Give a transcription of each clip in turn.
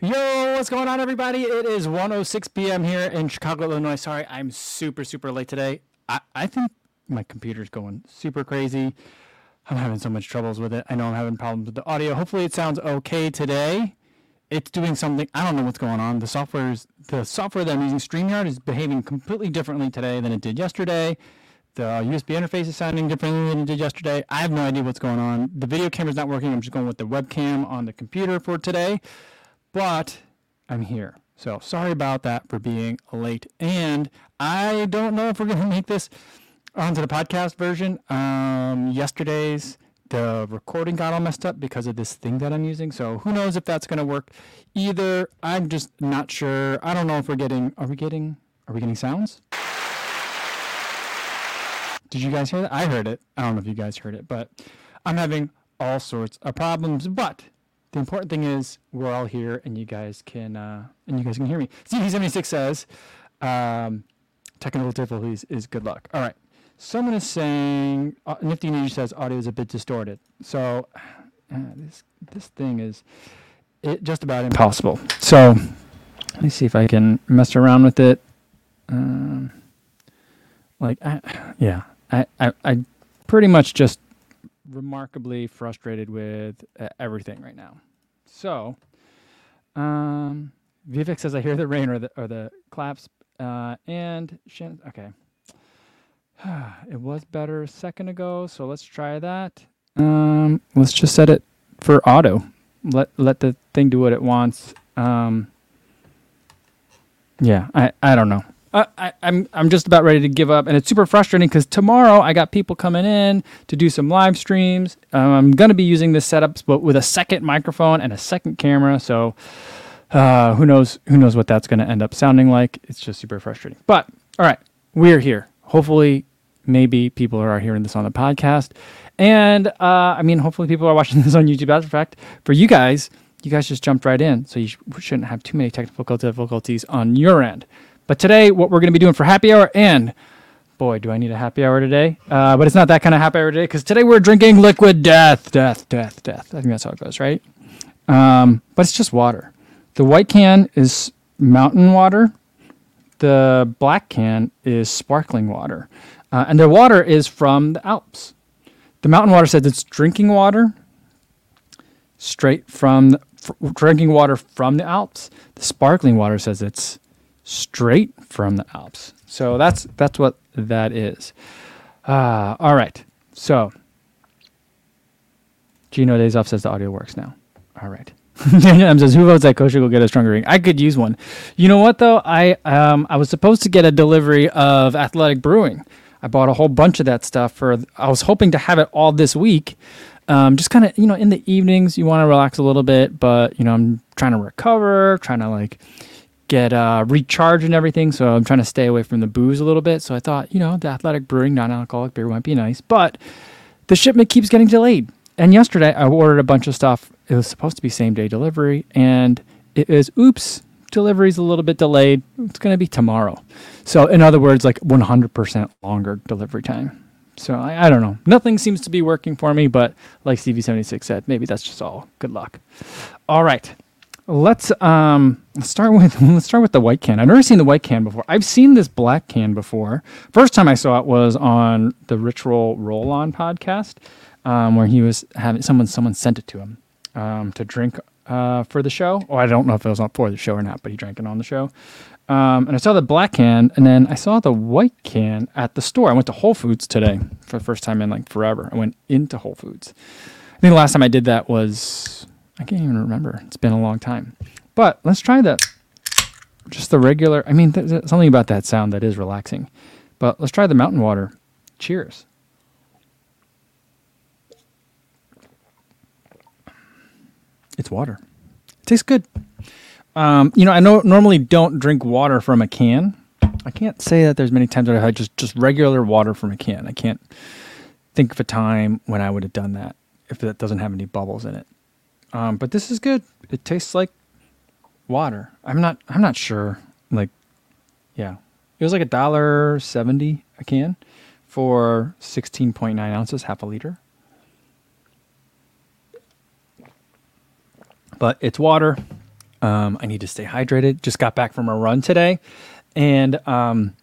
Yo, what's going on, everybody? It is 1:06 p.m. here in Chicago, Illinois. Sorry, I'm super, super late today. I, I think my computer's going super crazy. I'm having so much troubles with it. I know I'm having problems with the audio. Hopefully, it sounds okay today. It's doing something. I don't know what's going on. The software is the software that I'm using, StreamYard, is behaving completely differently today than it did yesterday. The uh, USB interface is sounding differently than it did yesterday. I have no idea what's going on. The video camera's not working. I'm just going with the webcam on the computer for today but I'm here. So sorry about that for being late. And I don't know if we're going to make this onto the podcast version. Um, yesterday's the recording got all messed up because of this thing that I'm using. So who knows if that's going to work either. I'm just not sure. I don't know if we're getting, are we getting, are we getting sounds? Did you guys hear that? I heard it. I don't know if you guys heard it, but I'm having all sorts of problems. But the important thing is we're all here and you guys can uh, and you guys can hear me. CV76 says um, technical difficulties is good luck. All right. Someone is saying uh, Nifty Ninja says audio is a bit distorted. So uh, this this thing is it just about impossible. So let me see if I can mess around with it. Um, like I, yeah, I, I I pretty much just remarkably frustrated with uh, everything right now. So, um, Vivek says, "I hear the rain or the or the claps." Uh, and okay, it was better a second ago, so let's try that. Um, let's just set it for auto. Let let the thing do what it wants. Um, yeah, I I don't know. I, I, I'm I'm just about ready to give up, and it's super frustrating because tomorrow I got people coming in to do some live streams. Um, I'm gonna be using this setup, but with a second microphone and a second camera. So uh, who knows who knows what that's gonna end up sounding like? It's just super frustrating. But all right, we're here. Hopefully, maybe people are hearing this on the podcast, and uh, I mean, hopefully, people are watching this on YouTube. As a fact, for you guys, you guys just jumped right in, so you sh- shouldn't have too many technical difficulties on your end. But today, what we're going to be doing for happy hour, and boy, do I need a happy hour today. Uh, but it's not that kind of happy hour today because today we're drinking liquid death, death, death, death. I think that's how it goes, right? Um, but it's just water. The white can is mountain water. The black can is sparkling water. Uh, and the water is from the Alps. The mountain water says it's drinking water straight from the, drinking water from the Alps. The sparkling water says it's straight from the Alps. So that's that's what that is. Uh, all right. So Gino Days Off says the audio works now. All right. M says, "Who votes that kosher will get a stronger ring?" I could use one. You know what though? I um I was supposed to get a delivery of Athletic Brewing. I bought a whole bunch of that stuff for. I was hoping to have it all this week. Um, just kind of you know in the evenings you want to relax a little bit, but you know I'm trying to recover, trying to like get uh, recharged and everything. So I'm trying to stay away from the booze a little bit. So I thought, you know, the athletic brewing non-alcoholic beer might be nice, but the shipment keeps getting delayed. And yesterday I ordered a bunch of stuff. It was supposed to be same day delivery, and it is oops, delivery's a little bit delayed. It's going to be tomorrow. So in other words, like 100% longer delivery time. So I, I don't know. Nothing seems to be working for me, but like CV76 said, maybe that's just all good luck. All right. Let's um start with let's start with the white can. I've never seen the white can before. I've seen this black can before. First time I saw it was on the Ritual Roll On podcast, um, where he was having someone someone sent it to him um, to drink uh, for the show. Oh, I don't know if it was on for the show or not, but he drank it on the show. Um, and I saw the black can, and then I saw the white can at the store. I went to Whole Foods today for the first time in like forever. I went into Whole Foods. I think the last time I did that was I can't even remember. It's been a long time. But let's try that. Just the regular. I mean, there's something about that sound that is relaxing. But let's try the mountain water. Cheers. It's water. It tastes good. Um, you know, I normally don't drink water from a can. I can't say that there's many times that I had just just regular water from a can. I can't think of a time when I would have done that if that doesn't have any bubbles in it. Um, but this is good. It tastes like water. I'm not. I'm not sure. Like, yeah, it was like a dollar seventy a can for sixteen point nine ounces, half a liter. But it's water. Um, I need to stay hydrated. Just got back from a run today, and um,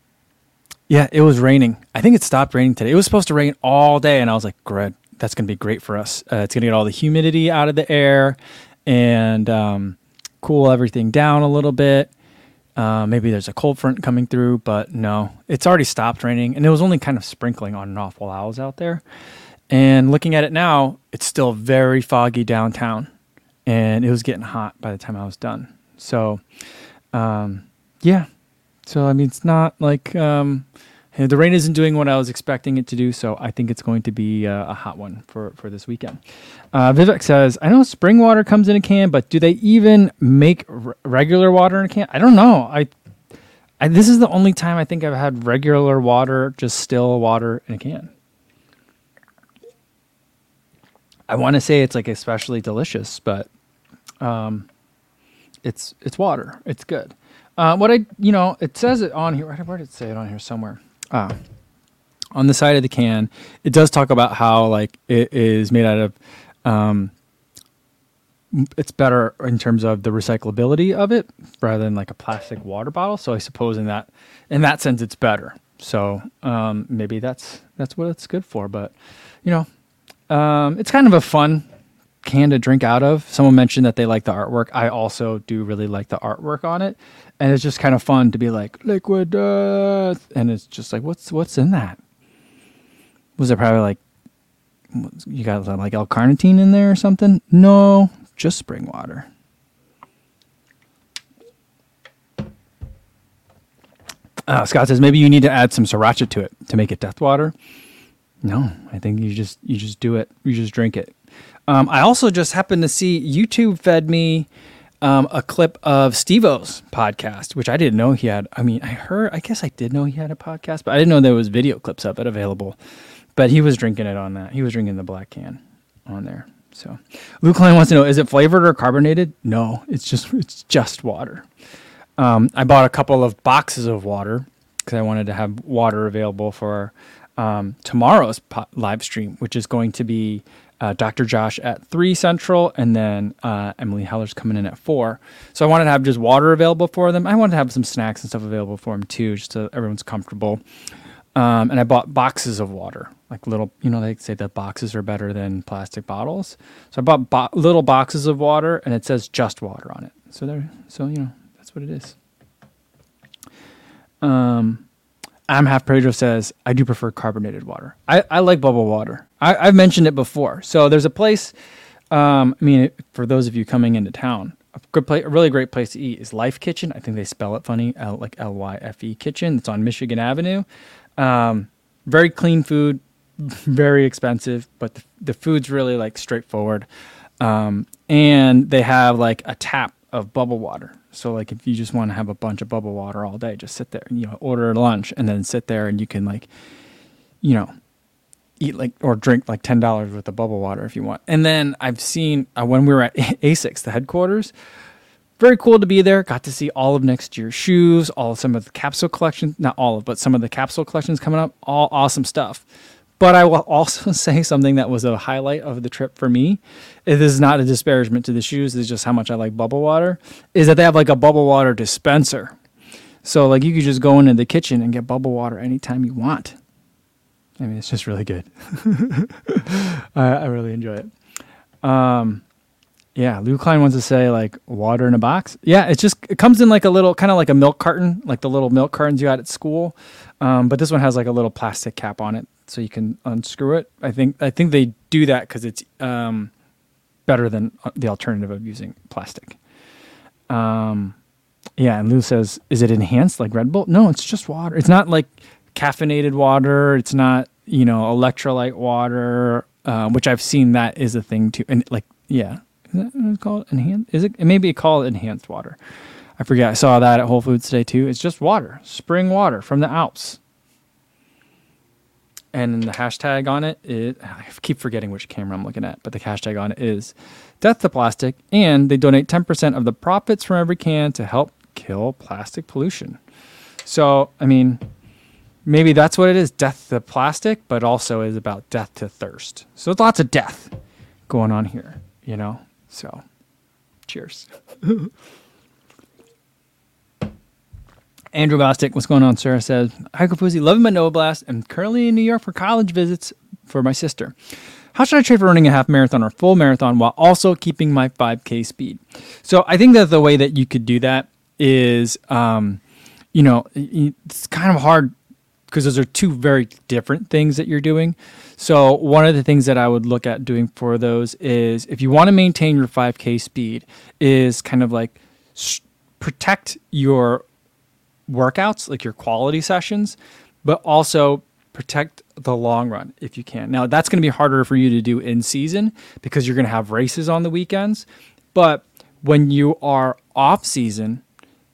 yeah, it was raining. I think it stopped raining today. It was supposed to rain all day, and I was like, "Great, that's going to be great for us. Uh, it's going to get all the humidity out of the air and um, cool everything down a little bit." Uh, maybe there's a cold front coming through, but no, it's already stopped raining, and it was only kind of sprinkling on and off while I was out there. And looking at it now, it's still very foggy downtown, and it was getting hot by the time I was done. So, um, yeah. So I mean, it's not like um, the rain isn't doing what I was expecting it to do. So I think it's going to be uh, a hot one for for this weekend. Uh, Vivek says, I know spring water comes in a can, but do they even make regular water in a can? I don't know. I, I, this is the only time I think I've had regular water, just still water in a can. I want to say it's like especially delicious, but um, it's it's water. It's good. Uh, what I you know it says it on here. Where did it say it on here somewhere? Ah, on the side of the can, it does talk about how like it is made out of um, it's better in terms of the recyclability of it rather than like a plastic water bottle. So I suppose in that in that sense it's better. So um, maybe that's that's what it's good for. But you know, um, it's kind of a fun can to drink out of. Someone mentioned that they like the artwork. I also do really like the artwork on it, and it's just kind of fun to be like liquid death, and it's just like what's what's in that? Was it probably like you got like L-carnitine in there or something? No, just spring water. Uh, Scott says maybe you need to add some sriracha to it to make it death water. No, I think you just you just do it. You just drink it. Um, I also just happened to see YouTube fed me um, a clip of Steve-O's podcast, which I didn't know he had. I mean, I heard. I guess I did know he had a podcast, but I didn't know there was video clips of it available. But he was drinking it on that. He was drinking the black can on there. So Luke Klein wants to know: Is it flavored or carbonated? No, it's just it's just water. Um, I bought a couple of boxes of water because I wanted to have water available for um, tomorrow's po- live stream, which is going to be uh, Dr. Josh at three central, and then uh, Emily Heller's coming in at four. So I wanted to have just water available for them. I wanted to have some snacks and stuff available for them too, just so everyone's comfortable. Um, and I bought boxes of water, like little, you know, they say that boxes are better than plastic bottles. So I bought bo- little boxes of water, and it says just water on it. So there, so you know, that's what it is. Um, I'm half Pedro says I do prefer carbonated water. I, I like bubble water. I, I've mentioned it before. So there's a place. Um, I mean, for those of you coming into town, a good place, a really great place to eat is Life Kitchen. I think they spell it funny, L, like L Y F E Kitchen. It's on Michigan Avenue. Um, very clean food, very expensive, but the, the food's really like straightforward. Um, and they have like a tap of bubble water. So like if you just want to have a bunch of bubble water all day, just sit there, you know, order lunch and then sit there and you can like, you know, eat like or drink like ten dollars worth of bubble water if you want. And then I've seen uh, when we were at ASICS, the headquarters, very cool to be there. Got to see all of next year's shoes, all of some of the capsule collections, not all of, but some of the capsule collections coming up. All awesome stuff. But I will also say something that was a highlight of the trip for me. This is not a disparagement to the shoes. It's just how much I like bubble water. Is that they have like a bubble water dispenser. So like you could just go into the kitchen and get bubble water anytime you want. I mean, it's just really good. I, I, really enjoy it. Um, yeah, Lou Klein wants to say like water in a box. Yeah, it just it comes in like a little kind of like a milk carton, like the little milk cartons you got at school. Um, but this one has like a little plastic cap on it, so you can unscrew it. I think I think they do that because it's um, better than uh, the alternative of using plastic. Um, yeah, and Lou says, "Is it enhanced like Red Bull?" No, it's just water. It's not like caffeinated water. It's not you know electrolyte water, uh, which I've seen that is a thing too. And like yeah, is that what it's called? Enhanced? Is it? It may be called enhanced water. I forget. I saw that at Whole Foods today too. It's just water, spring water from the Alps. And the hashtag on it, it I keep forgetting which camera I'm looking at, but the hashtag on it is Death to Plastic, and they donate 10% of the profits from every can to help kill plastic pollution. So, I mean, maybe that's what it is death to plastic, but also is about death to thirst. So, it's lots of death going on here, you know? So, cheers. Andrew Bostic, what's going on, sir? Says, Hi, Kofuzi, loving my Novablast. I'm currently in New York for college visits for my sister. How should I train for running a half marathon or full marathon while also keeping my 5K speed? So I think that the way that you could do that is, um, you know, it's kind of hard because those are two very different things that you're doing. So one of the things that I would look at doing for those is if you want to maintain your 5K speed, is kind of like sh- protect your workouts, like your quality sessions, but also protect the long run if you can. Now, that's going to be harder for you to do in season because you're going to have races on the weekends. But when you are off season,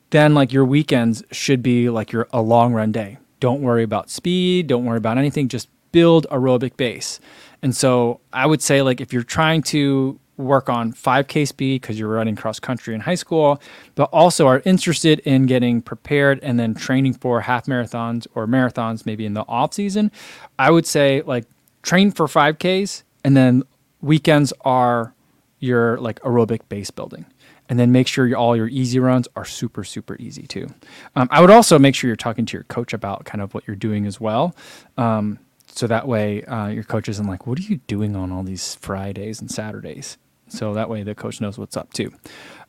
then like your weekends should be like your a long run day. Don't worry about speed, don't worry about anything, just build aerobic base. And so I would say like if you're trying to work on 5K speed because you're running cross country in high school, but also are interested in getting prepared and then training for half marathons or marathons maybe in the off season, I would say like train for 5Ks and then weekends are your like aerobic base building. And then make sure your, all your easy runs are super, super easy too. Um, I would also make sure you're talking to your coach about kind of what you're doing as well. Um, so that way uh, your coach isn't like, what are you doing on all these Fridays and Saturdays? So that way the coach knows what's up too.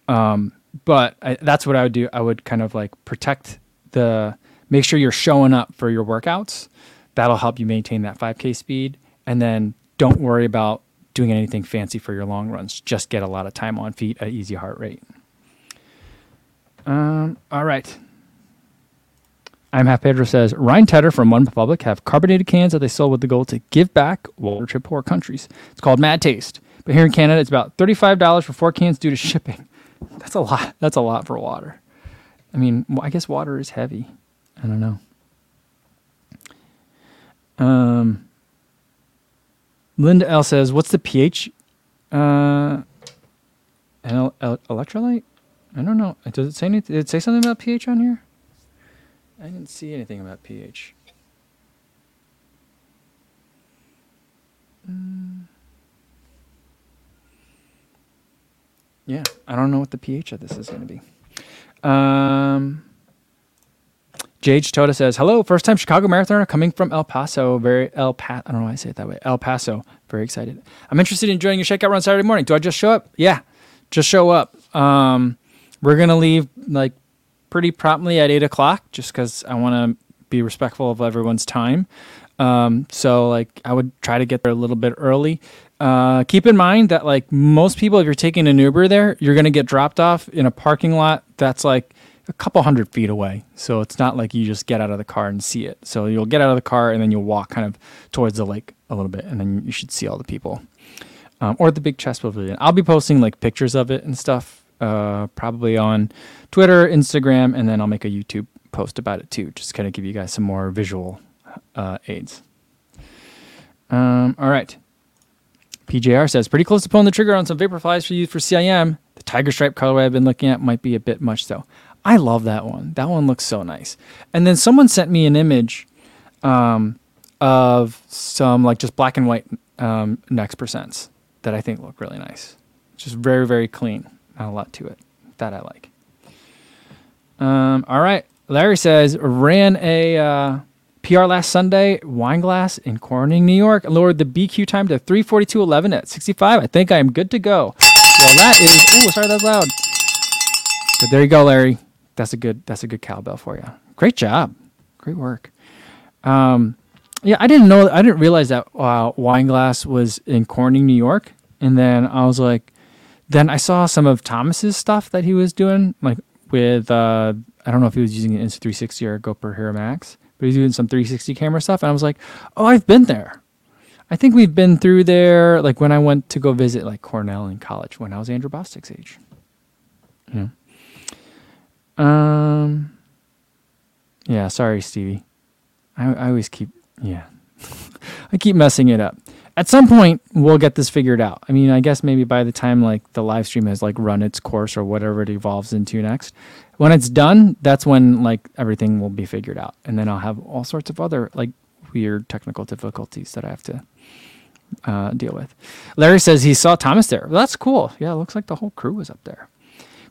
Um, but I, that's what I would do. I would kind of like protect the, make sure you're showing up for your workouts. That'll help you maintain that 5K speed. And then don't worry about doing anything fancy for your long runs. Just get a lot of time on feet at easy heart rate. Um, all right. I'm Half Pedro says Ryan Tedder from One Republic have carbonated cans that they sell with the goal to give back water to poor countries. It's called Mad Taste. But here in Canada, it's about $35 for four cans due to shipping. That's a lot. That's a lot for water. I mean, I guess water is heavy. I don't know. Um, Linda L says, "What's the pH? Uh, el- el- electrolyte? I don't know. Does it say anything? Did it say something about pH on here? I didn't see anything about pH. Mm. Yeah, I don't know what the pH of this is going to be. Um, Jage Toda says, "Hello, first time Chicago marathoner coming from El Paso. Very El Pa. I don't know why I say it that way. El Paso. Very excited. I'm interested in joining your shakeout run Saturday morning. Do I just show up? Yeah, just show up. Um, we're gonna leave like pretty promptly at eight o'clock, just because I want to be respectful of everyone's time. Um, so like I would try to get there a little bit early. Uh, keep in mind that like most people, if you're taking an Uber there, you're gonna get dropped off in a parking lot that's like a couple hundred feet away. So it's not like you just get out of the car and see it. So you'll get out of the car and then you'll walk kind of towards the lake a little bit, and then you should see all the people. Um, or the big chess pavilion. I'll be posting like pictures of it and stuff, uh, probably on Twitter, Instagram, and then I'll make a YouTube post about it too, just kind of give you guys some more visual uh, aids. Um, all right. PJR says, pretty close to pulling the trigger on some Vaporflies for you for CIM. The tiger stripe colorway I've been looking at might be a bit much though. I love that one. That one looks so nice. And then someone sent me an image um, of some like just black and white um, next percents that I think look really nice. Just very, very clean. Not a lot to it. That I like. Um, all right. Larry says, ran a uh, PR last Sunday, Wineglass in Corning, New York. Lowered the BQ time to 342.11 at 65. I think I am good to go. Well, that is, oh, sorry, that's loud. But there you go, Larry. That's a good, that's a good cowbell for you. Great job. Great work. Um, yeah, I didn't know, I didn't realize that uh, Wineglass was in Corning, New York. And then I was like, then I saw some of Thomas's stuff that he was doing, like with, uh, I don't know if he was using an Insta360 or a GoPro Hero Max but he's doing some 360 camera stuff. And I was like, oh, I've been there. I think we've been through there, like when I went to go visit like Cornell in college when I was Andrew Bostic's age. Yeah. Um. Yeah. Sorry, Stevie. I I always keep yeah. I keep messing it up. At some point, we'll get this figured out. I mean, I guess maybe by the time like the live stream has like run its course or whatever it evolves into next, when it's done, that's when like everything will be figured out, and then I'll have all sorts of other like weird technical difficulties that I have to uh, deal with. Larry says he saw Thomas there. Well, that's cool. Yeah, looks like the whole crew was up there.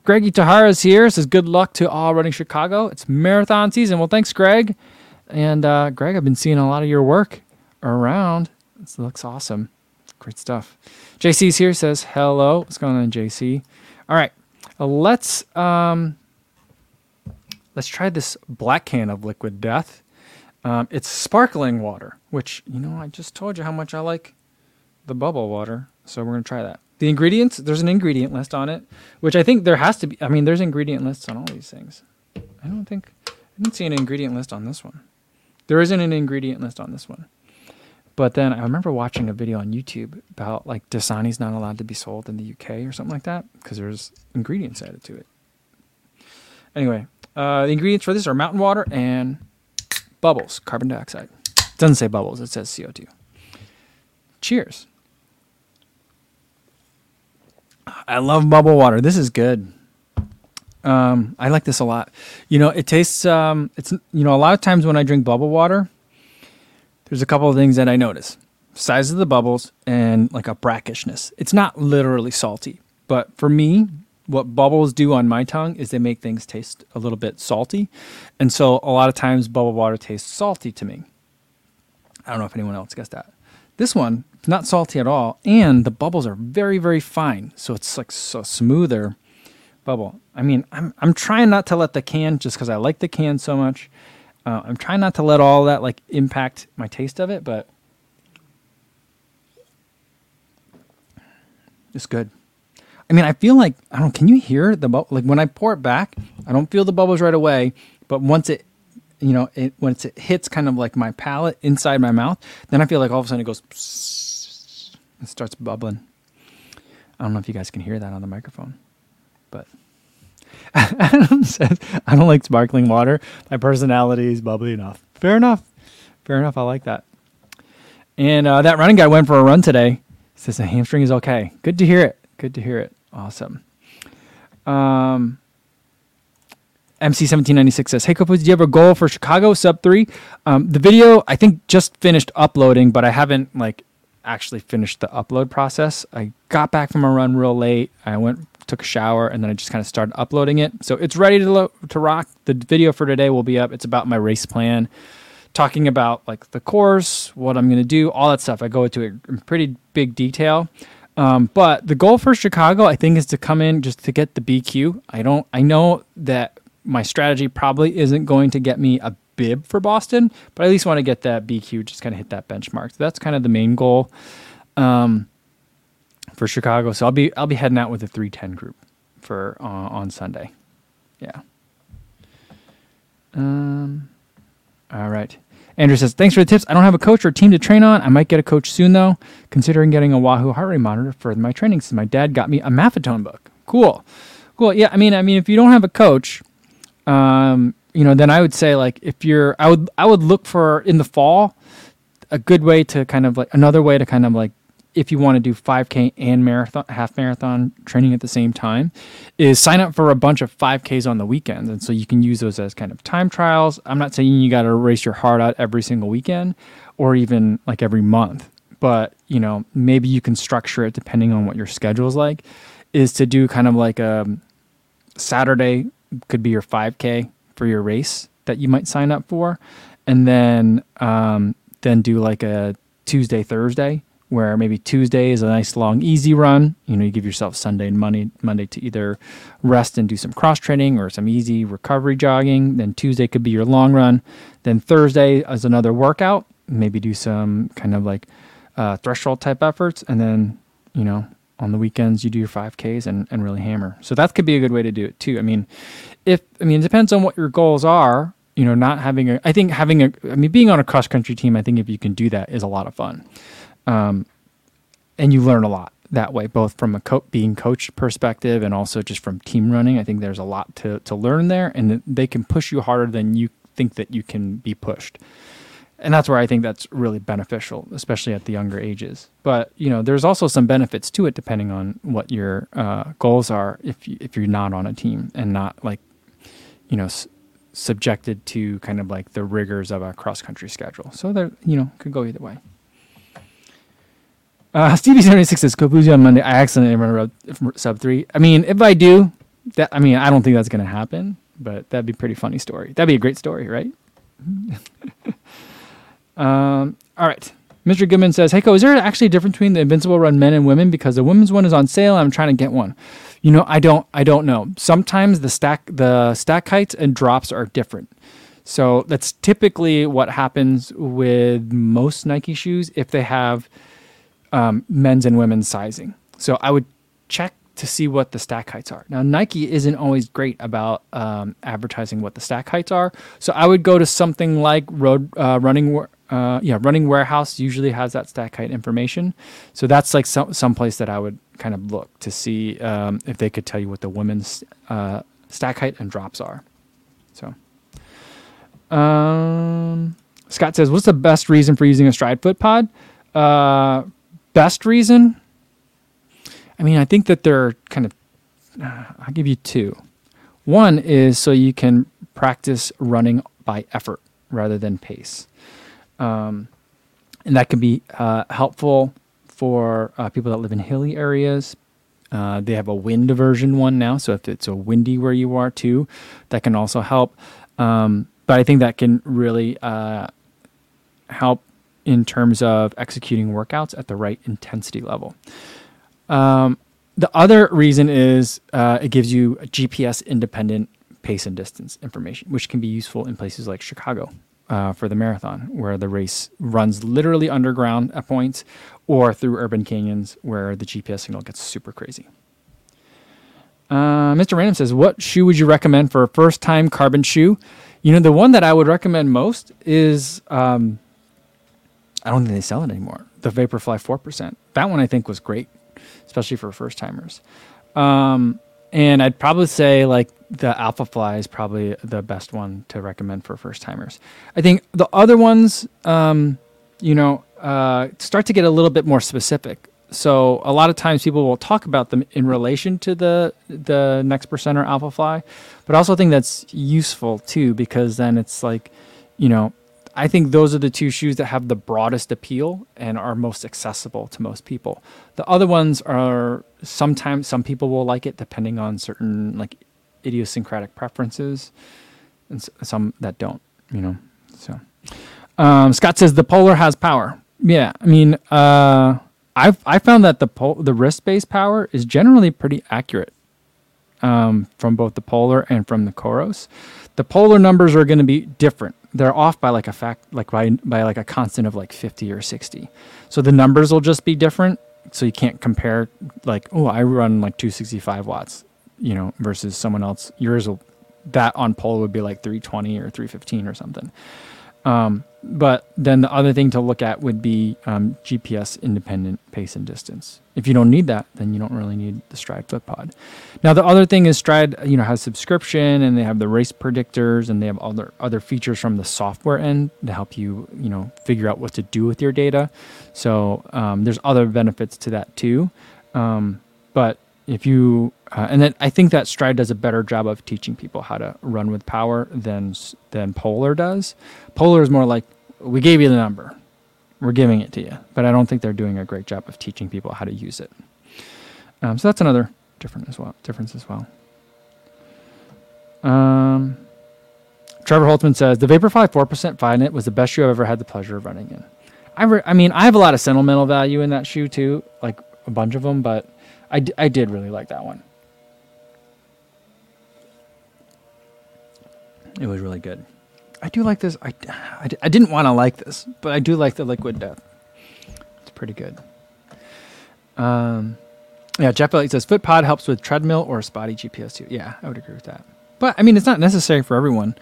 Greggy Tahara's here. Says good luck to all running Chicago. It's marathon season. Well, thanks, Greg. And uh, Greg, I've been seeing a lot of your work around. This looks awesome. Great stuff. JC's here. Says hello. What's going on, JC? All right, let's um, let's try this black can of liquid death. Um, it's sparkling water, which you know I just told you how much I like the bubble water. So we're gonna try that. The ingredients, there's an ingredient list on it, which I think there has to be. I mean, there's ingredient lists on all these things. I don't think I didn't see an ingredient list on this one. There isn't an ingredient list on this one. But then I remember watching a video on YouTube about like Dasani's not allowed to be sold in the UK or something like that because there's ingredients added to it. Anyway, uh, the ingredients for this are mountain water and bubbles, carbon dioxide. It doesn't say bubbles, it says CO2. Cheers. I love bubble water. This is good. Um, I like this a lot. You know, it tastes. Um, it's you know, a lot of times when I drink bubble water, there's a couple of things that I notice: size of the bubbles and like a brackishness. It's not literally salty, but for me, what bubbles do on my tongue is they make things taste a little bit salty, and so a lot of times bubble water tastes salty to me. I don't know if anyone else gets that. This one, not salty at all, and the bubbles are very, very fine, so it's like so smoother bubble. I mean, I'm I'm trying not to let the can just because I like the can so much. Uh, I'm trying not to let all that like impact my taste of it, but it's good. I mean, I feel like I don't. Can you hear the bubble? Like when I pour it back, I don't feel the bubbles right away, but once it, you know, it once it hits kind of like my palate inside my mouth, then I feel like all of a sudden it goes and starts bubbling. I don't know if you guys can hear that on the microphone, but Adam says, I don't like sparkling water. My personality is bubbly enough. Fair enough. Fair enough. I like that. And uh, that running guy went for a run today. Says the hamstring is okay. Good to hear it. Good to hear it. Awesome. Um, MC1796 says, Hey, Couples, do you have a goal for Chicago sub three? Um, the video, I think, just finished uploading, but I haven't like actually finished the upload process. I got back from a run real late. I went, took a shower, and then I just kind of started uploading it. So it's ready to lo- to rock. The video for today will be up. It's about my race plan, talking about like the course, what I'm going to do, all that stuff. I go into it in pretty big detail. Um, but the goal for Chicago, I think, is to come in just to get the BQ. I don't. I know that my strategy probably isn't going to get me a bib for Boston, but I at least want to get that BQ, just kind of hit that benchmark. So that's kind of the main goal um, for Chicago. So I'll be I'll be heading out with a 310 group for uh, on Sunday. Yeah. Um. All right. Andrew says, "Thanks for the tips. I don't have a coach or team to train on. I might get a coach soon, though. Considering getting a Wahoo heart rate monitor for my training. Since my dad got me a Maffetone book. Cool, cool. Yeah. I mean, I mean, if you don't have a coach, um, you know, then I would say like if you're, I would, I would look for in the fall a good way to kind of like another way to kind of like if you want to do 5k and marathon half marathon training at the same time is sign up for a bunch of 5ks on the weekends. And so you can use those as kind of time trials. I'm not saying you got to race your heart out every single weekend or even like every month but you know maybe you can structure it depending on what your schedule is like is to do kind of like a saturday could be your 5k for your race that you might sign up for and then um, then do like a tuesday thursday where maybe Tuesday is a nice long easy run. You know, you give yourself Sunday and Monday Monday to either rest and do some cross training or some easy recovery jogging. Then Tuesday could be your long run. Then Thursday is another workout. Maybe do some kind of like uh, threshold type efforts, and then you know on the weekends you do your 5Ks and, and really hammer. So that could be a good way to do it too. I mean, if I mean it depends on what your goals are. You know, not having a I think having a I mean being on a cross country team, I think if you can do that is a lot of fun. Um, and you learn a lot that way, both from a co- being coach perspective and also just from team running. I think there's a lot to, to learn there, and they can push you harder than you think that you can be pushed. And that's where I think that's really beneficial, especially at the younger ages. But you know, there's also some benefits to it depending on what your uh, goals are. If you, if you're not on a team and not like, you know, s- subjected to kind of like the rigors of a cross country schedule, so there, you know, could go either way. Uh, Stevie seventy six says Kofuzi on Monday. I accidentally run a sub three. I mean, if I do, that I mean, I don't think that's going to happen, but that'd be a pretty funny story. That'd be a great story, right? um, all right. Mr. Goodman says, "Hey, Co, is there actually a difference between the Invincible Run men and women? Because the women's one is on sale. and I'm trying to get one. You know, I don't, I don't know. Sometimes the stack, the stack heights and drops are different. So that's typically what happens with most Nike shoes if they have um, men's and women's sizing. So I would check to see what the stack heights are. Now Nike isn't always great about um, advertising what the stack heights are. So I would go to something like Road uh, Running. Uh, yeah, Running Warehouse usually has that stack height information. So that's like some some place that I would kind of look to see um, if they could tell you what the women's uh, stack height and drops are. So. Um, Scott says, "What's the best reason for using a Stryd Foot Pod?" Uh, best reason? I mean, I think that they're kind of. Uh, I'll give you two. One is so you can practice running by effort rather than pace, um, and that can be uh, helpful for uh, people that live in hilly areas. Uh, they have a wind aversion one now, so if it's a windy where you are too, that can also help. Um, but I think that can really uh, help in terms of executing workouts at the right intensity level. Um, the other reason is uh, it gives you GPS independent pace and distance information, which can be useful in places like Chicago uh, for the marathon, where the race runs literally underground at points, or through urban canyons where the GPS signal gets super crazy. Uh, Mr. Random says, What shoe would you recommend for a first time carbon shoe? You know, the one that I would recommend most is um, I don't think they sell it anymore. The Vaporfly 4%. That one I think was great, especially for first timers. Um, and I'd probably say like the Alphafly is probably the best one to recommend for first timers. I think the other ones, um, you know, uh, start to get a little bit more specific. So a lot of times people will talk about them in relation to the the next percenter Alphafly, but I also think that's useful too because then it's like, you know, I think those are the two shoes that have the broadest appeal and are most accessible to most people. The other ones are sometimes some people will like it depending on certain like idiosyncratic preferences, and some that don't. You know, so um, Scott says the Polar has power. Yeah, I mean, uh, I've I found that the pol- the wrist based power is generally pretty accurate um, from both the Polar and from the Coros. The Polar numbers are going to be different they're off by like a fact like by by like a constant of like 50 or 60 so the numbers will just be different so you can't compare like oh i run like 265 watts you know versus someone else. Yours will that on pole would be like 320 or 315 or something. Um, but then the other thing to look at would be um, GPS independent pace and distance. If you don't need that, then you don't really need the Stryd Foot Pod. Now the other thing is Stryd, you know, has subscription and they have the race predictors and they have other other features from the software end to help you, you know, figure out what to do with your data. So um, there's other benefits to that too. Um, but if you uh, and then I think that Stryd does a better job of teaching people how to run with power than than Polar does. Polar is more like we gave you the number, we're giving it to you, but I don't think they're doing a great job of teaching people how to use it. Um, so that's another different as well difference as well. Um, Trevor Holtzman says the Vaporfly 4% Flyknit was the best shoe I've ever had the pleasure of running in. I, re- I mean, I have a lot of sentimental value in that shoe too, like a bunch of them, but I, d- I did really like that one. It was really good. I do like this. I, I, I didn't want to like this, but I do like the liquid death. It's pretty good. Um, yeah, Jeff Elliott says FootPod helps with treadmill or spotty GPS too. Yeah, I would agree with that. But I mean, it's not necessary for everyone.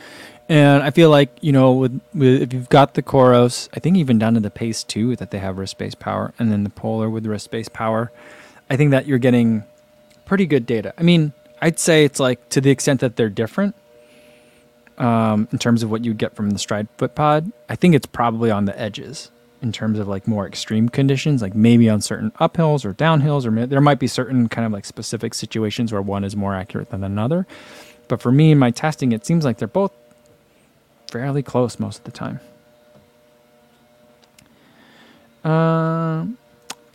And I feel like you know, with, with if you've got the Coros, I think even down to the Pace too, that they have wrist based power, and then the Polar with wrist based power, I think that you're getting pretty good data. I mean, I'd say it's like to the extent that they're different, um, in terms of what you'd get from the Stryd Foot Pod. I think it's probably on the edges in terms of like more extreme conditions, like maybe on certain uphills or downhills, or there might be certain kind of like specific situations where one is more accurate than another. But for me in my testing, it seems like they're both fairly close most of the time. Uh,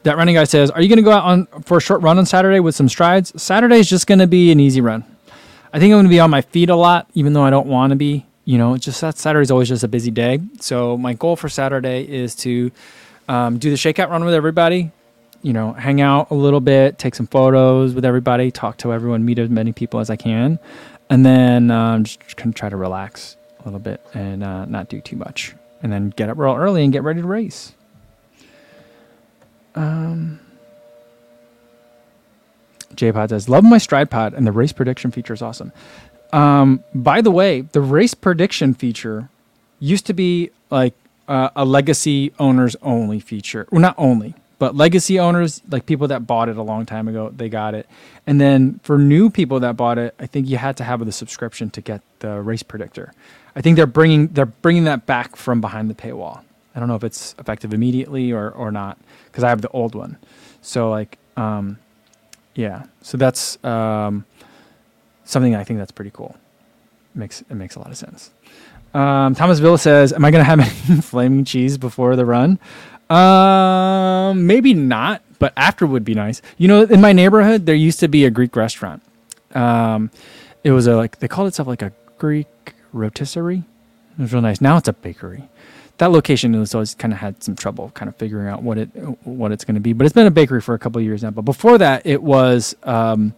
that running guy says, "Are you going to go out on for a short run on Saturday with some strides?" Saturday is just going to be an easy run. I think I'm going to be on my feet a lot, even though I don't want to be. You know, just that Saturday's always just a busy day. So my goal for Saturday is to um, do the shakeout run with everybody. You know, hang out a little bit, take some photos with everybody, talk to everyone, meet as many people as I can, and then um, just try to relax a little bit and uh, not do too much, and then get up real early and get ready to race. Um, JPod says, "Love my Stryd pod, and the race prediction feature is awesome." Um, by the way, the race prediction feature used to be like uh, a legacy owners only feature. Well, not only, but legacy owners, like people that bought it a long time ago, they got it. And then for new people that bought it, I think you had to have the subscription to get the race predictor. I think they're bringing they're bringing that back from behind the paywall. I don't know if it's effective immediately or or not because I have the old one. So like, um, yeah. So that's um, something I think that's pretty cool. Makes it makes a lot of sense. Um, Thomas Villa says, "Am I going to have any flaming cheese before the run?" Um, maybe not, but after would be nice. You know, in my neighborhood, there used to be a Greek restaurant. Um, it was a like they called itself like a Greek rotisserie. It was real nice. Now it's a bakery. That location has always kind of had some trouble kind of figuring out what it what it's going to be, but it's been a bakery for a couple years now. But before that, it was um,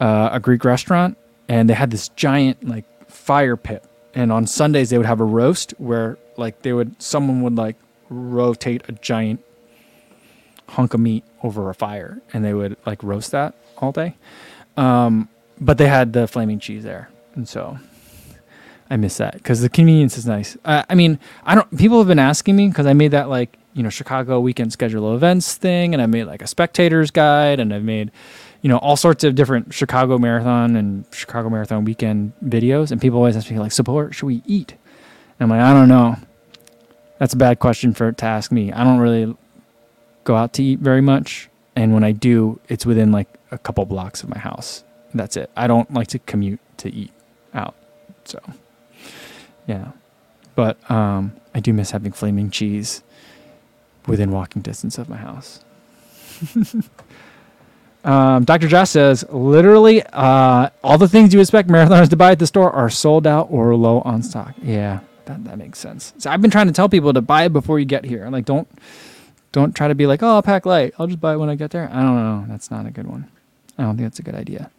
uh, a Greek restaurant, and they had this giant like fire pit and on Sundays they would have a roast where like they would someone would like rotate a giant hunk of meat over a fire and they would like roast that all day. Um, but they had the flaming cheese there, and so I miss that because the convenience is nice. Uh, I mean, I don't. People have been asking me because I made that like you know Chicago weekend schedule of events thing, and I made like a spectators guide, and I've made you know, all sorts of different Chicago Marathon and Chicago Marathon weekend videos, and people always ask me like, "Support? should we eat?" And I'm like, I don't know. That's a bad question for to ask me. I don't really go out to eat very much, and when I do, it's within like a couple blocks of my house. That's it. I don't like to commute to eat out. So, yeah. But um, I do miss having flaming cheese within walking distance of my house. Um, Dr. Josh says, literally, uh, all the things you expect marathoners to buy at the store are sold out or low on stock. Yeah, that, that makes sense. So I've been trying to tell people to buy it before you get here. Like, don't don't try to be like, oh, I'll pack light. I'll just buy it when I get there. I don't know. That's not a good one. I don't think that's a good idea.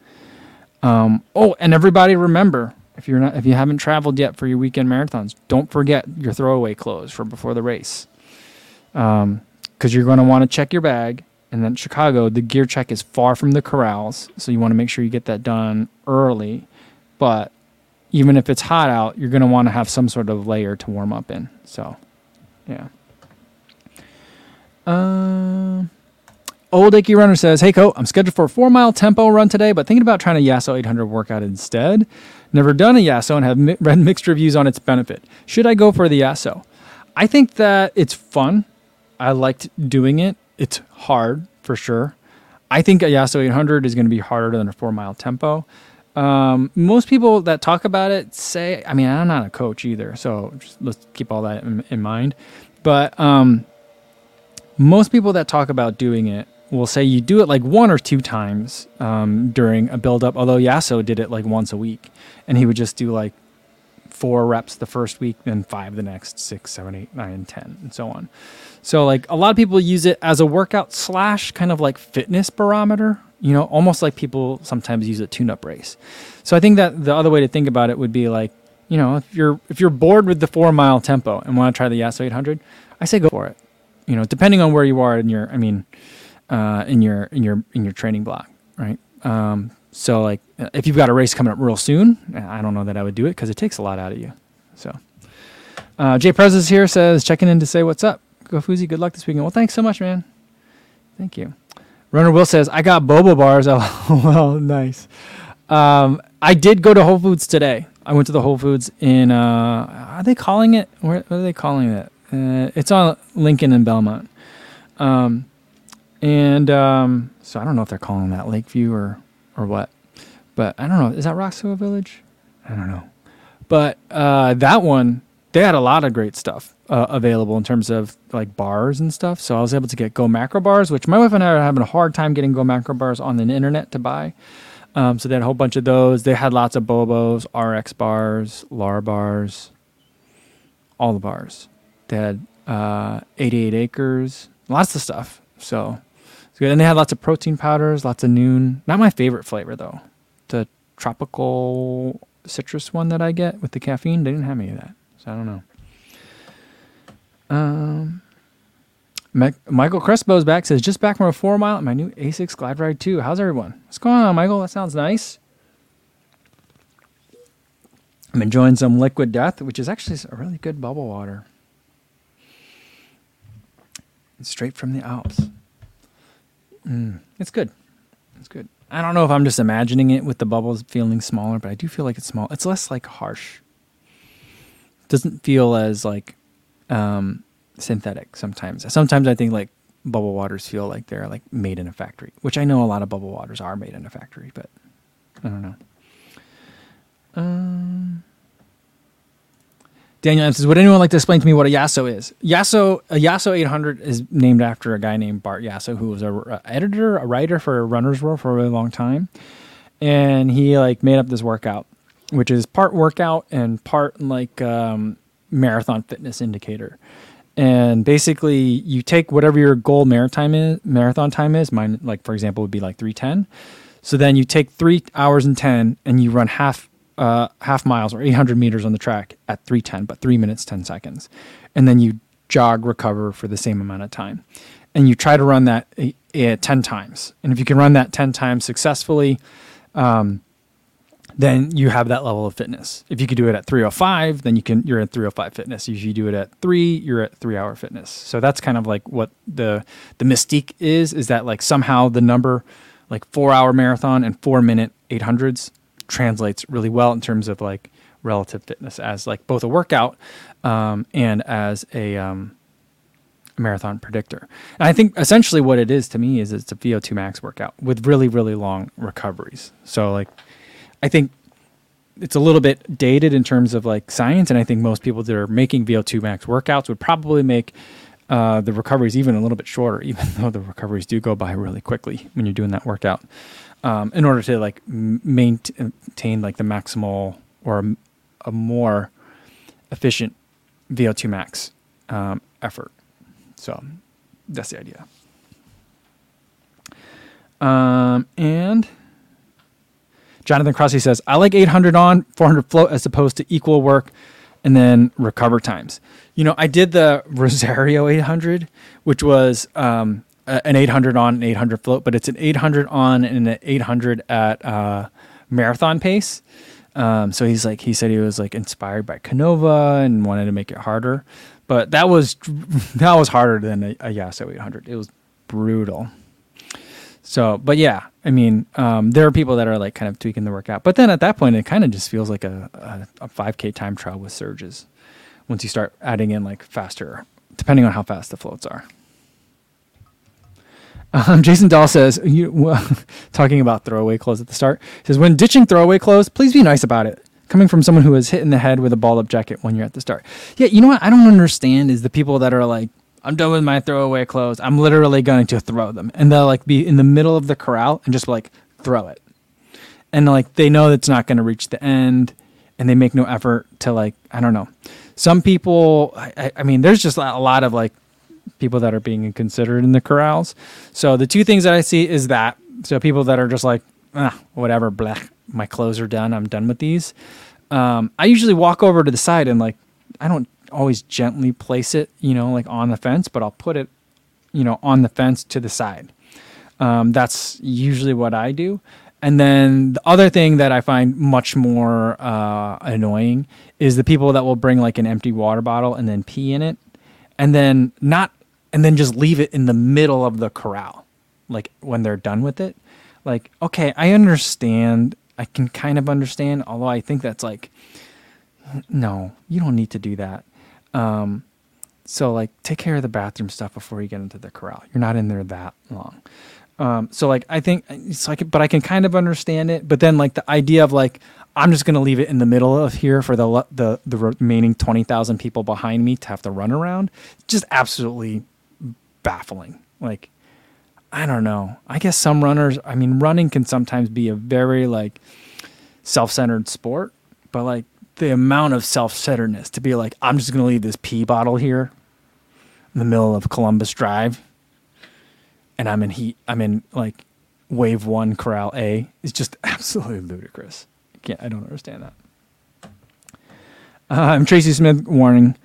Um, oh, and everybody remember, if you're not, if you haven't traveled yet for your weekend marathons, don't forget your throwaway clothes for before the race. Um, because you're going to want to check your bag and then Chicago, the gear check is far from the corrals, so you want to make sure you get that done early. But even if it's hot out, you're going to want to have some sort of layer to warm up in. So, yeah. Uh, Old Icky Runner says, Hey, Co, I'm scheduled for a four mile tempo run today, but thinking about trying a Yasso 800 workout instead. Never done a Yasso and have mi- read mixed reviews on its benefit. Should I go for the Yasso? I think that it's fun. I liked doing it it's hard for sure. I think a Yasso 800 is going to be harder than a four mile tempo. Um, most people that talk about it say, I mean, I'm not a coach either, so let's keep all that in, in mind. But um, most people that talk about doing it will say you do it like one or two times um, during a build up. Although Yasso did it like once a week, and he would just do like four reps the first week, then five the next, six, seven, eight, nine, ten, and so on. So like a lot of people use it as a workout slash kind of like fitness barometer, you know, almost like people sometimes use a tune-up race. So I think that the other way to think about it would be like, you know, if you're if you're bored with the four mile tempo and want to try the Yasso 800, I say go for it. You know, depending on where you are in your, I mean, uh, in your in your in your training block, right? Um, so like if you've got a race coming up real soon, I don't know that I would do it because it takes a lot out of you. So uh, Jay Prez here says checking in to say what's up. Kofuzi, good luck this weekend. Well, thanks so much, man. Thank you. Runner Will says, I got boba bars. Oh, well, nice. Um, I did go to Whole Foods today. I went to the Whole Foods in, uh, are they calling it? What are they calling it? Uh, it's on Lincoln and Belmont. Um, and um, so I don't know if they're calling that Lakeview or, or what. But I don't know. Is that Roscoe Village? I don't know. But uh, that one, they had a lot of great stuff uh, available in terms of like bars and stuff. So I was able to get Go Macro bars, which my wife and I are having a hard time getting Go Macro bars on the internet to buy. Um, so they had a whole bunch of those. They had lots of Bobos, RX bars, LAR bars, all the bars. They had uh, 88 acres, lots of stuff. So it's good. And they had lots of protein powders, lots of Nuun. Not my favorite flavor though. The tropical citrus one that I get with the caffeine, they didn't have any of that. So I don't know. Um, Michael Crespo's back says just back from a four mile at my new Asics Glide Ride 2. How's everyone? What's going on, Michael? That sounds nice. I'm enjoying some Liquid Death, which is actually a really good bubble water. It's straight from the Alps. Mm, it's good. It's good. I don't know if I'm just imagining it with the bubbles feeling smaller, but I do feel like it's small. It's less like harsh. Doesn't feel as like um, synthetic sometimes. Sometimes I think like bubble waters feel like they're like made in a factory, which I know a lot of bubble waters are made in a factory, but I don't know. Um, Daniel says, "Would anyone like to explain to me what a Yasso is?" Yasso, a Yasso 800 is named after a guy named Bart Yasso, who was a, a editor, a writer for Runner's World for a really long time, and he like made up this workout, which is part workout and part like um, marathon fitness indicator. And basically, you take whatever your goal marathon is, marathon time is. Mine, like for example, would be like three ten. So then you take three hours and ten, and you run half uh, half miles or 800 meters on the track at 310, but three minutes, 10 seconds. And then you jog, recover for the same amount of time. And you try to run that uh, 10 times. And if you can run that 10 times successfully, um, then you have that level of fitness. If you could do it at 305, then you can you're at 305 fitness. If you do it at three, you're at three hour fitness. So that's kind of like what the the mystique is, is that like somehow the number like four hour marathon and four minute 800s translates really well in terms of like relative fitness as like both a workout um, and as a um, marathon predictor. And I think essentially what it is to me is it's a VO2 max workout with really really long recoveries. So like I think it's a little bit dated in terms of like science, and I think most people that are making VO2 max workouts would probably make uh, the recoveries even a little bit shorter, even though the recoveries do go by really quickly when you're doing that workout um, in order to like maintain like the maximal or a, a more efficient VO2 max um, effort. So that's the idea. Um, and Jonathan Crossy says, I like 800 on, 400 float as opposed to equal work and then recover times. You know, I did the Rosario 800, which was um, an 800 on, an 800 float, but it's an 800 on and an 800 at uh, marathon pace. Um, so he's like, he said he was like inspired by Canova and wanted to make it harder, but that was that was harder than a, a Yasso 800. It was brutal. So, but yeah, I mean, um, there are people that are like kind of tweaking the workout, but then at that point, it kind of just feels like a, a, a 5K time trial with surges. Once you start adding in like faster, depending on how fast the floats are. Um, Jason Dahl says, you, well, talking about throwaway clothes at the start, says, when ditching throwaway clothes, please be nice about it. Coming from someone who was hit in the head with a ball up jacket when you're at the start. Yeah, you know what I don't understand is the people that are like, I'm done with my throwaway clothes. I'm literally going to throw them. And they'll like be in the middle of the corral and just like throw it. And like they know it's not going to reach the end and they make no effort to like, I don't know. Some people, I, I mean, there's just a lot of like people that are being considered in the corrals. So the two things that I see is that so people that are just like ah, whatever, black, my clothes are done, I'm done with these. Um, I usually walk over to the side and like I don't always gently place it, you know, like on the fence, but I'll put it, you know, on the fence to the side. Um, that's usually what I do. And then the other thing that I find much more uh, annoying is the people that will bring like an empty water bottle and then pee in it, and then not and then just leave it in the middle of the corral, like when they're done with it. Like, okay, I understand. I can kind of understand, although I think that's like, no, you don't need to do that. Um, so like, take care of the bathroom stuff before you get into the corral. You're not in there that long. Um, so like, I think it's like, but I can kind of understand it. But then like the idea of like, I'm just gonna leave it in the middle of here for the the the remaining twenty thousand people behind me to have to run around. Just absolutely baffling. Like, I don't know. I guess some runners, I mean, running can sometimes be a very like self-centered sport, but like the amount of self-centeredness to be like, I'm just going to leave this pee bottle here in the middle of Columbus Drive, and I'm in heat. I'm in like wave one, corral A. Is just absolutely ludicrous. I can't. I don't understand that. Uh, I'm Tracy Smith warning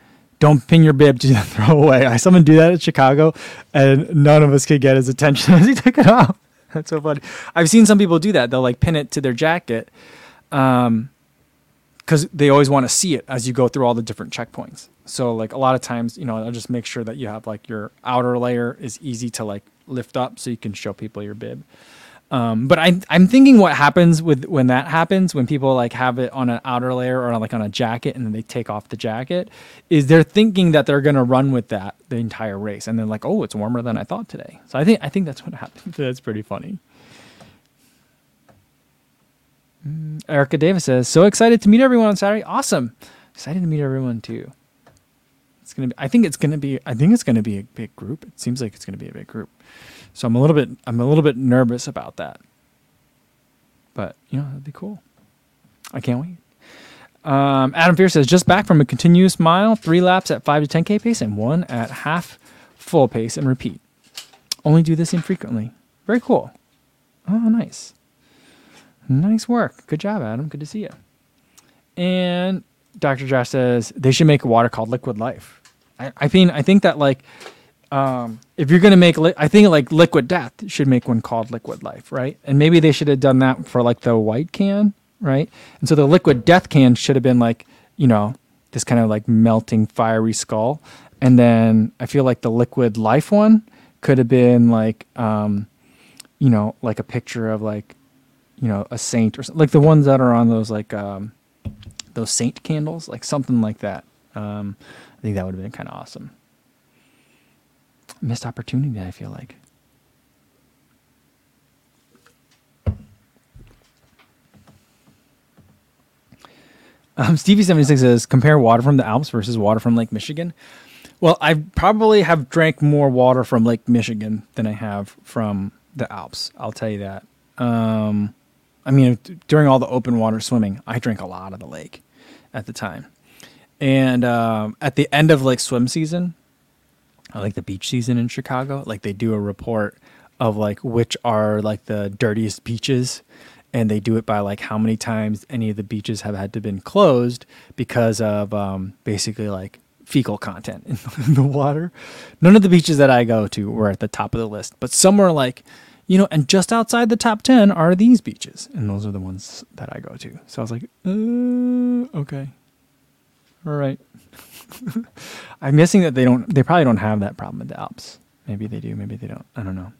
don't pin your bib to throw away. I saw someone do that at Chicago, and none of us could get his attention as he took it off. That's so funny. I've seen some people do that. They'll like pin it to their jacket, um, because they always want to see it as you go through all the different checkpoints. So like a lot of times, you know, I'll just make sure that you have like your outer layer is easy to like lift up so you can show people your bib. Um, but I'm I'm thinking what happens with when that happens when people like have it on an outer layer or like on a jacket and then they take off the jacket is they're thinking that they're gonna run with that the entire race. And they're like oh it's warmer than I thought today. So I think I think that's what happened. That's pretty funny. Mm, Erica Davis says so excited to meet everyone on Saturday. Awesome. Excited to meet everyone too. It's gonna be I think it's gonna be I think it's gonna be a big group it seems like it's gonna be a big group. So I'm a little bit I'm a little bit nervous about that. But you know, that'd be cool. I can't wait. Um, Adam Fear says just back from a continuous mile, three laps at five to 10k pace, and one at half full pace, and repeat. Only do this infrequently. Very cool. Oh, nice. Nice work. Good job, Adam. Good to see you. And Dr. Josh says they should make a water called Liquid Life. I, I mean, I think that like um, if you're gonna make, li- I think like Liquid Death should make one called Liquid Life, right? And maybe they should have done that for like the white can, right? And so the Liquid Death can should have been like, you know, this kind of like melting fiery skull, and then I feel like the Liquid Life one could have been like, um, you know, like a picture of like, you know, a saint or something, like the ones that are on those like um, those saint candles, like something like that. Um, I think that would have been kind of awesome missed opportunity. I feel like. Um, Stevie seventy six says compare water from the Alps versus water from Lake Michigan. Well, I probably have drank more water from Lake Michigan than I have from the Alps. I'll tell you that. Um, I mean, during all the open water swimming, I drank a lot of the lake at the time. And um, at the end of like swim season, like the beach season in Chicago, like they do a report of like which are like the dirtiest beaches and they do it by like how many times any of the beaches have had to been closed because of um, basically like fecal content in the water. None of the beaches that I go to were at the top of the list, but some were like, you know, and just outside the top 10 are these beaches. And those are the ones that I go to. So I was like, uh, okay. Right. I'm guessing that they don't. They probably don't have that problem with the Alps. Maybe they do. Maybe they don't. I don't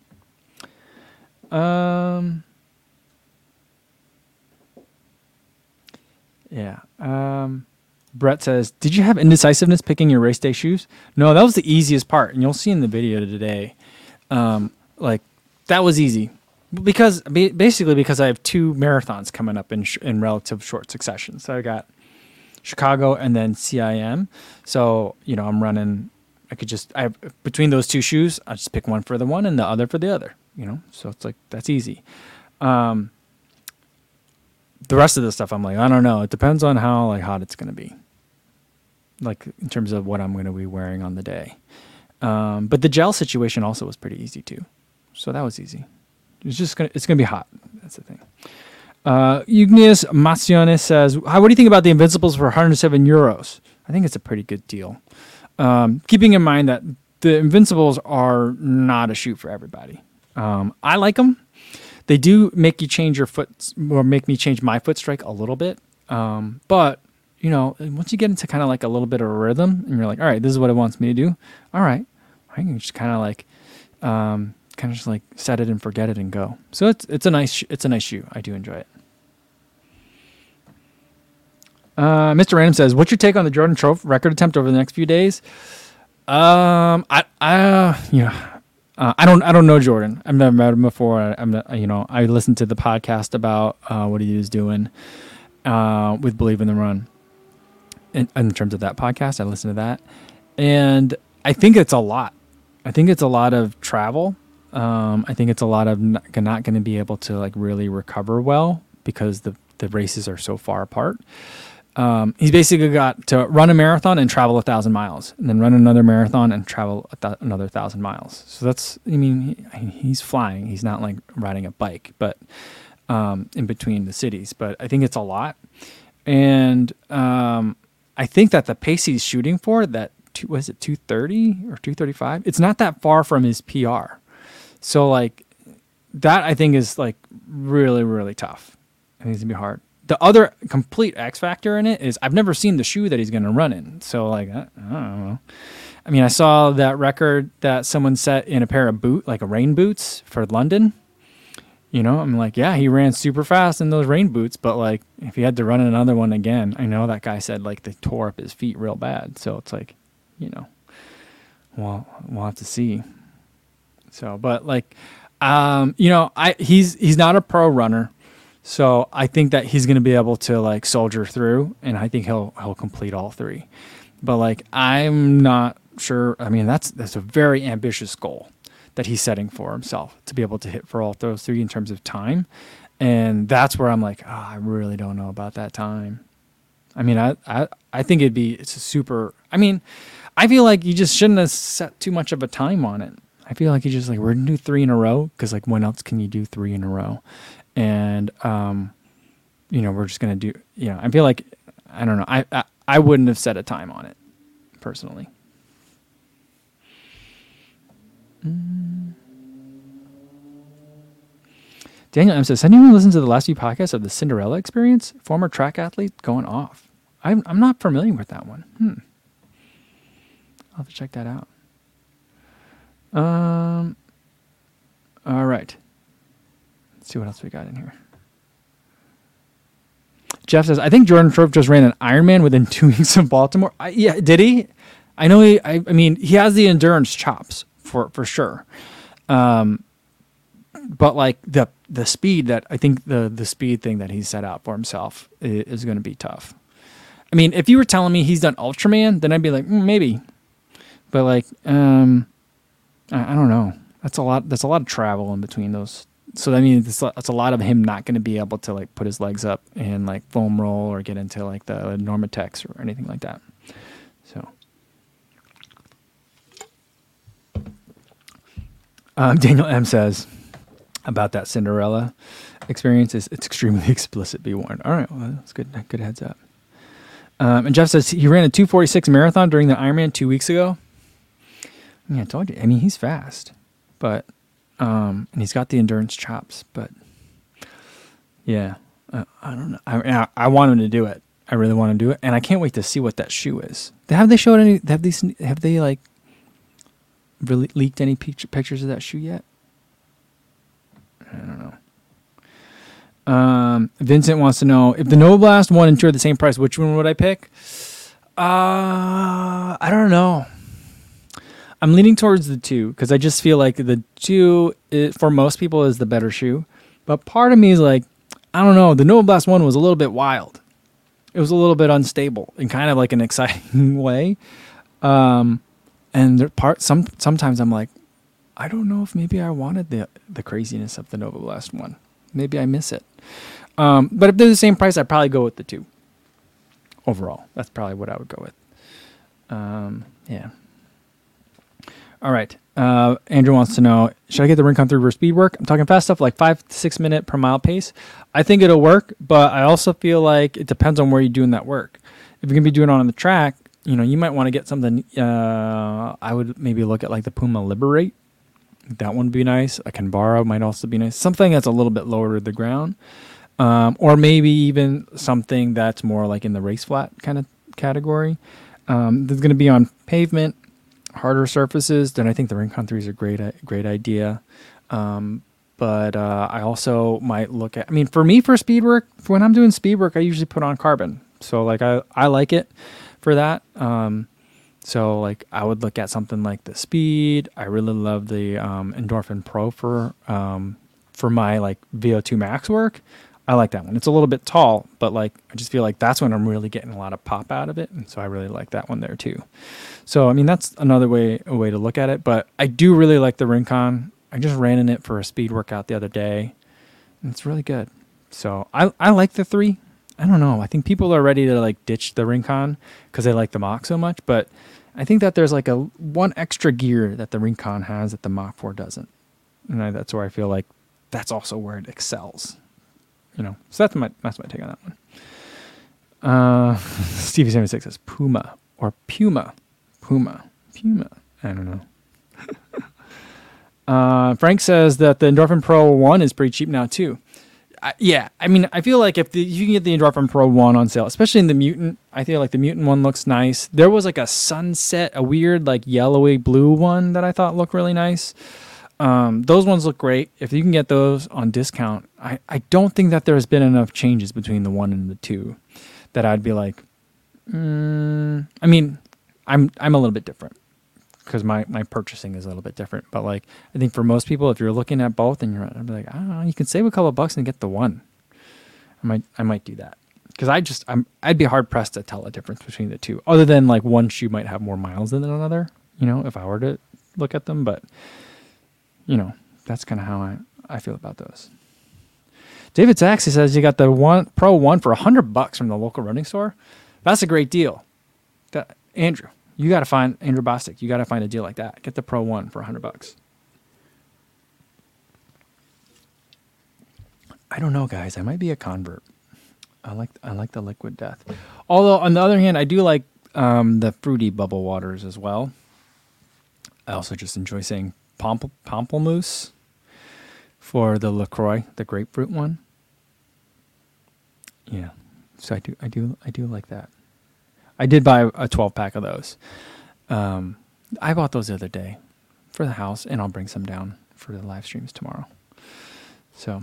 know. Um. Yeah. Um. Brett says, "Did you have indecisiveness picking your race day shoes?" No, that was the easiest part, and you'll see in the video today. Um, like that was easy because basically because I have two marathons coming up in sh- in relative short succession. So I got Chicago and then CIM. So you know, I'm running. I could just I between those two shoes, I just pick one for the one and the other for the other. You know, so it's like that's easy. Um, the rest of the stuff, I'm like, I don't know. It depends on how like hot it's gonna be. Like in terms of what I'm gonna be wearing on the day. Um, but the gel situation also was pretty easy too. So that was easy. It's just gonna it's gonna be hot. That's the thing. Uh, Maciones says, What do you think about the Invincibles for 107 euros? I think it's a pretty good deal. Um, keeping in mind that the Invincibles are not a shoot for everybody. Um, I like them. They do make you change your foot, or make me change my foot strike a little bit. Um, but, you know, once you get into kind of like a little bit of a rhythm and you're like, all right, this is what it wants me to do. All right. I can just kind of like, um, kind of just like set it and forget it and go. So it's, it's a nice, it's a nice shoe. I do enjoy it. Uh, Mr. Random says, "What's your take on the Jordan Trophy record attempt over the next few days?" Um, I, I, uh, know, uh, I don't, I don't know Jordan. I've never met him before. I, am you know, I listened to the podcast about uh, what he was doing uh, with Believe in the Run. In, in terms of that podcast, I listened to that, and I think it's a lot. I think it's a lot of travel. Um, I think it's a lot of not, not going to be able to like really recover well because the the races are so far apart. Um, he's basically got to run a marathon and travel a thousand miles, and then run another marathon and travel th- another thousand miles. So that's, I mean, he, he's flying. He's not like riding a bike, but um, in between the cities. But I think it's a lot, and um, I think that the pace he's shooting for that two, was it two thirty or two thirty five? It's not that far from his PR. So like that, I think is like really really tough. I think it's gonna be hard the other complete X factor in it is I've never seen the shoe that he's going to run in. So like I, I, don't know. I mean, I saw that record that someone set in a pair of boot, like a rain boots for London. You know, I'm like, yeah, he ran super fast in those rain boots, but like if he had to run another one again, I know that guy said like they tore up his feet real bad. So it's like, you know, well, we'll have to see. So, but like, um, you know, I he's he's not a pro runner. So I think that he's going to be able to like soldier through, and I think he'll he'll complete all three. But like I'm not sure. I mean, that's that's a very ambitious goal that he's setting for himself to be able to hit for all those three in terms of time, and that's where I'm like, oh, I really don't know about that time. I mean, I I I think it'd be it's a super. I mean, I feel like you just shouldn't have set too much of a time on it. I feel like you just like we're gonna do three in a row because like when else can you do three in a row? And um, you know we're just gonna do. You know, I feel like I don't know. I, I I wouldn't have set a time on it personally. Mm. Daniel M says, "Has anyone listened to the last few podcasts of the Cinderella experience? Former track athlete going off. I'm I'm not familiar with that one. Hmm. I'll have to check that out. Um. All right. Let's see what else we got in here. Jeff says, I think Jordan Thorpe just ran an Ironman within two weeks of Baltimore. I, yeah, did he? I know he. I, I, mean, he has the endurance chops for for sure. Um, but like the the speed that I think the the speed thing that he set out for himself is, is going to be tough. I mean, if you were telling me he's done Ultraman, then I'd be like, mm, maybe. But like, um, I, I don't know. That's a lot. That's a lot of travel in between those so that means it's, it's a lot of him not going to be able to like put his legs up and like foam roll or get into like the NormaTecs or anything like that. So, um, Daniel M says about that Cinderella experience is it's extremely explicit. Be warned. All right, well, that's good. Good heads up. Um, and Jeff says he ran a 246 marathon during the Ironman two weeks ago. Yeah, I told you. I mean, he's fast, but um, and he's got the endurance chops. But yeah, uh, I don't know. I, I want him to do it. I really want to do it, and I can't wait to see what that shoe is. Have they showed any? Have these? Have they like really leaked any pictures of that shoe yet? I don't know. Um, Vincent wants to know if the Novablast one are the same price. Which one would I pick? Uh, I don't know. I'm leaning towards the two because I just feel like the two is, for most people is the better shoe. But part of me is like, I don't know. The Novablast one was a little bit wild. It was a little bit unstable in kind of like an exciting way. Um, and part some sometimes I'm like, I don't know if maybe I wanted the the craziness of the Novablast one. Maybe I miss it. Um, but if they're the same price, I'd probably go with the two. Overall, that's probably what I would go with. Um, yeah. All right. Uh, Andrew wants to know Should I get the Rincon 3 reverse speed work? I'm talking fast stuff like five to six minute per mile pace. I think it'll work, but I also feel like it depends on where you're doing that work. If you're to be doing it on the track, you know, you might want to get something. Uh, I would maybe look at like the Puma Liberate. That one would be nice. A Kinvara might also be nice. Something that's a little bit lower to the ground. Um, or maybe even something that's more like in the race flat kind of category. Um, that's going to be on pavement harder surfaces, then I think the Rincon 3 is a great great idea. Um, but uh, I also might look at. I mean, for me, for speed work, for when I'm doing speed work, I usually put on carbon. So like I I like it for that. Um, so like I would look at something like the speed. I really love the um, Endorphin Pro for um, for my like VO2 max work. I like that one. It's a little bit tall, but like I just feel like that's when I'm really getting a lot of pop out of it, and so I really like that one there too. So I mean that's another way a way to look at it. But I do really like the Rincon I just ran in it for a speed workout the other day. And it's really good. So I I like the three. I don't know. I think people are ready to like ditch the Rincon because they like the Mach so much, but I think that there's like a one extra gear that the Rincon has that the Mach 4 doesn't, and I, that's where I feel like that's also where it excels. You know, so that's my that's my take on that one. Uh, Stevie seventy six says Puma or Puma, Puma, Puma. I don't know. uh, Frank says that the Endorphin Pro One is pretty cheap now too. I, yeah, I mean, I feel like if the, you can get the Endorphin Pro one on sale, especially in the Mutant, I feel like the Mutant one looks nice. There was like a sunset, a weird like yellowy blue one that I thought looked really nice. Um, those ones look great. If you can get those on discount, I, I don't think that there's been enough changes between the one and the two that I'd be like, mm, I mean, I'm I'm a little bit different because my, my purchasing is a little bit different. But like I think for most people, if you're looking at both and you're be like, I don't know, you can save a couple bucks and get the one. I might I might do that because I just I'm I'd be hard pressed to tell a difference between the two, other than like one shoe might have more miles than another. You know, if I were to look at them, but you know that's kind of how I I feel about those. David Saxey says you got the one Pro One for hundred bucks from the local running store. That's a great deal. That, Andrew, you got to find Andrew Bostic. You got to find a deal like that. Get the Pro One for hundred bucks. I don't know, guys. I might be a convert. I like I like the liquid death. Although on the other hand, I do like um, the fruity bubble waters as well. I also just enjoy saying pomp- pamplemousse for the Lacroix, the grapefruit one. Yeah, so I do I do I do like that. I did buy a 12 pack of those. Um, I bought those the other day for the house, and I'll bring some down for the live streams tomorrow. So,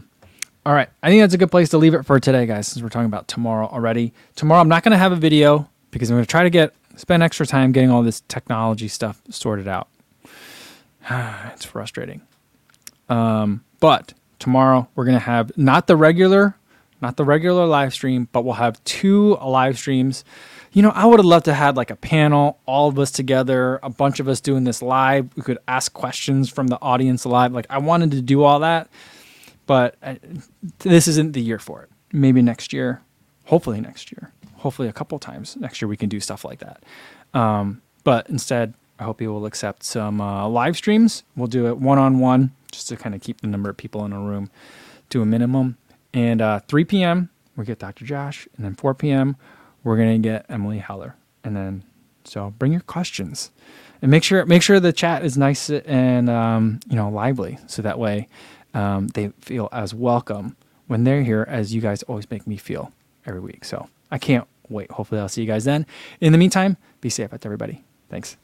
all right, I think that's a good place to leave it for today, guys. Since we're talking about tomorrow already. Tomorrow, I'm not going to have a video because I'm going to try to get spend extra time getting all this technology stuff sorted out. it's frustrating. Um, but tomorrow we're going to have not the regular, not the regular live stream, but we'll have two live streams you know, I would have loved to have like a panel, all of us together, a bunch of us doing this live. We could ask questions from the audience live. Like I wanted to do all that, but I, uh, this isn't the year for it. Maybe next year, hopefully next year, hopefully a couple times next year we can do stuff like that. Um, but instead, I hope you will accept some uh, live streams. We'll do it one on one just to kind of keep the number of people in a room to a minimum. And uh, 3 p.m. we get Dr. Josh, and then 4 p.m we're gonna get Emily Heller, and then so bring your questions and make sure make sure the chat is nice and um, you know lively, so that way um, they feel as welcome when they're here as you guys always make me feel every week. So I can't wait. Hopefully, I'll see you guys then. In the meantime, be safe out everybody. Thanks.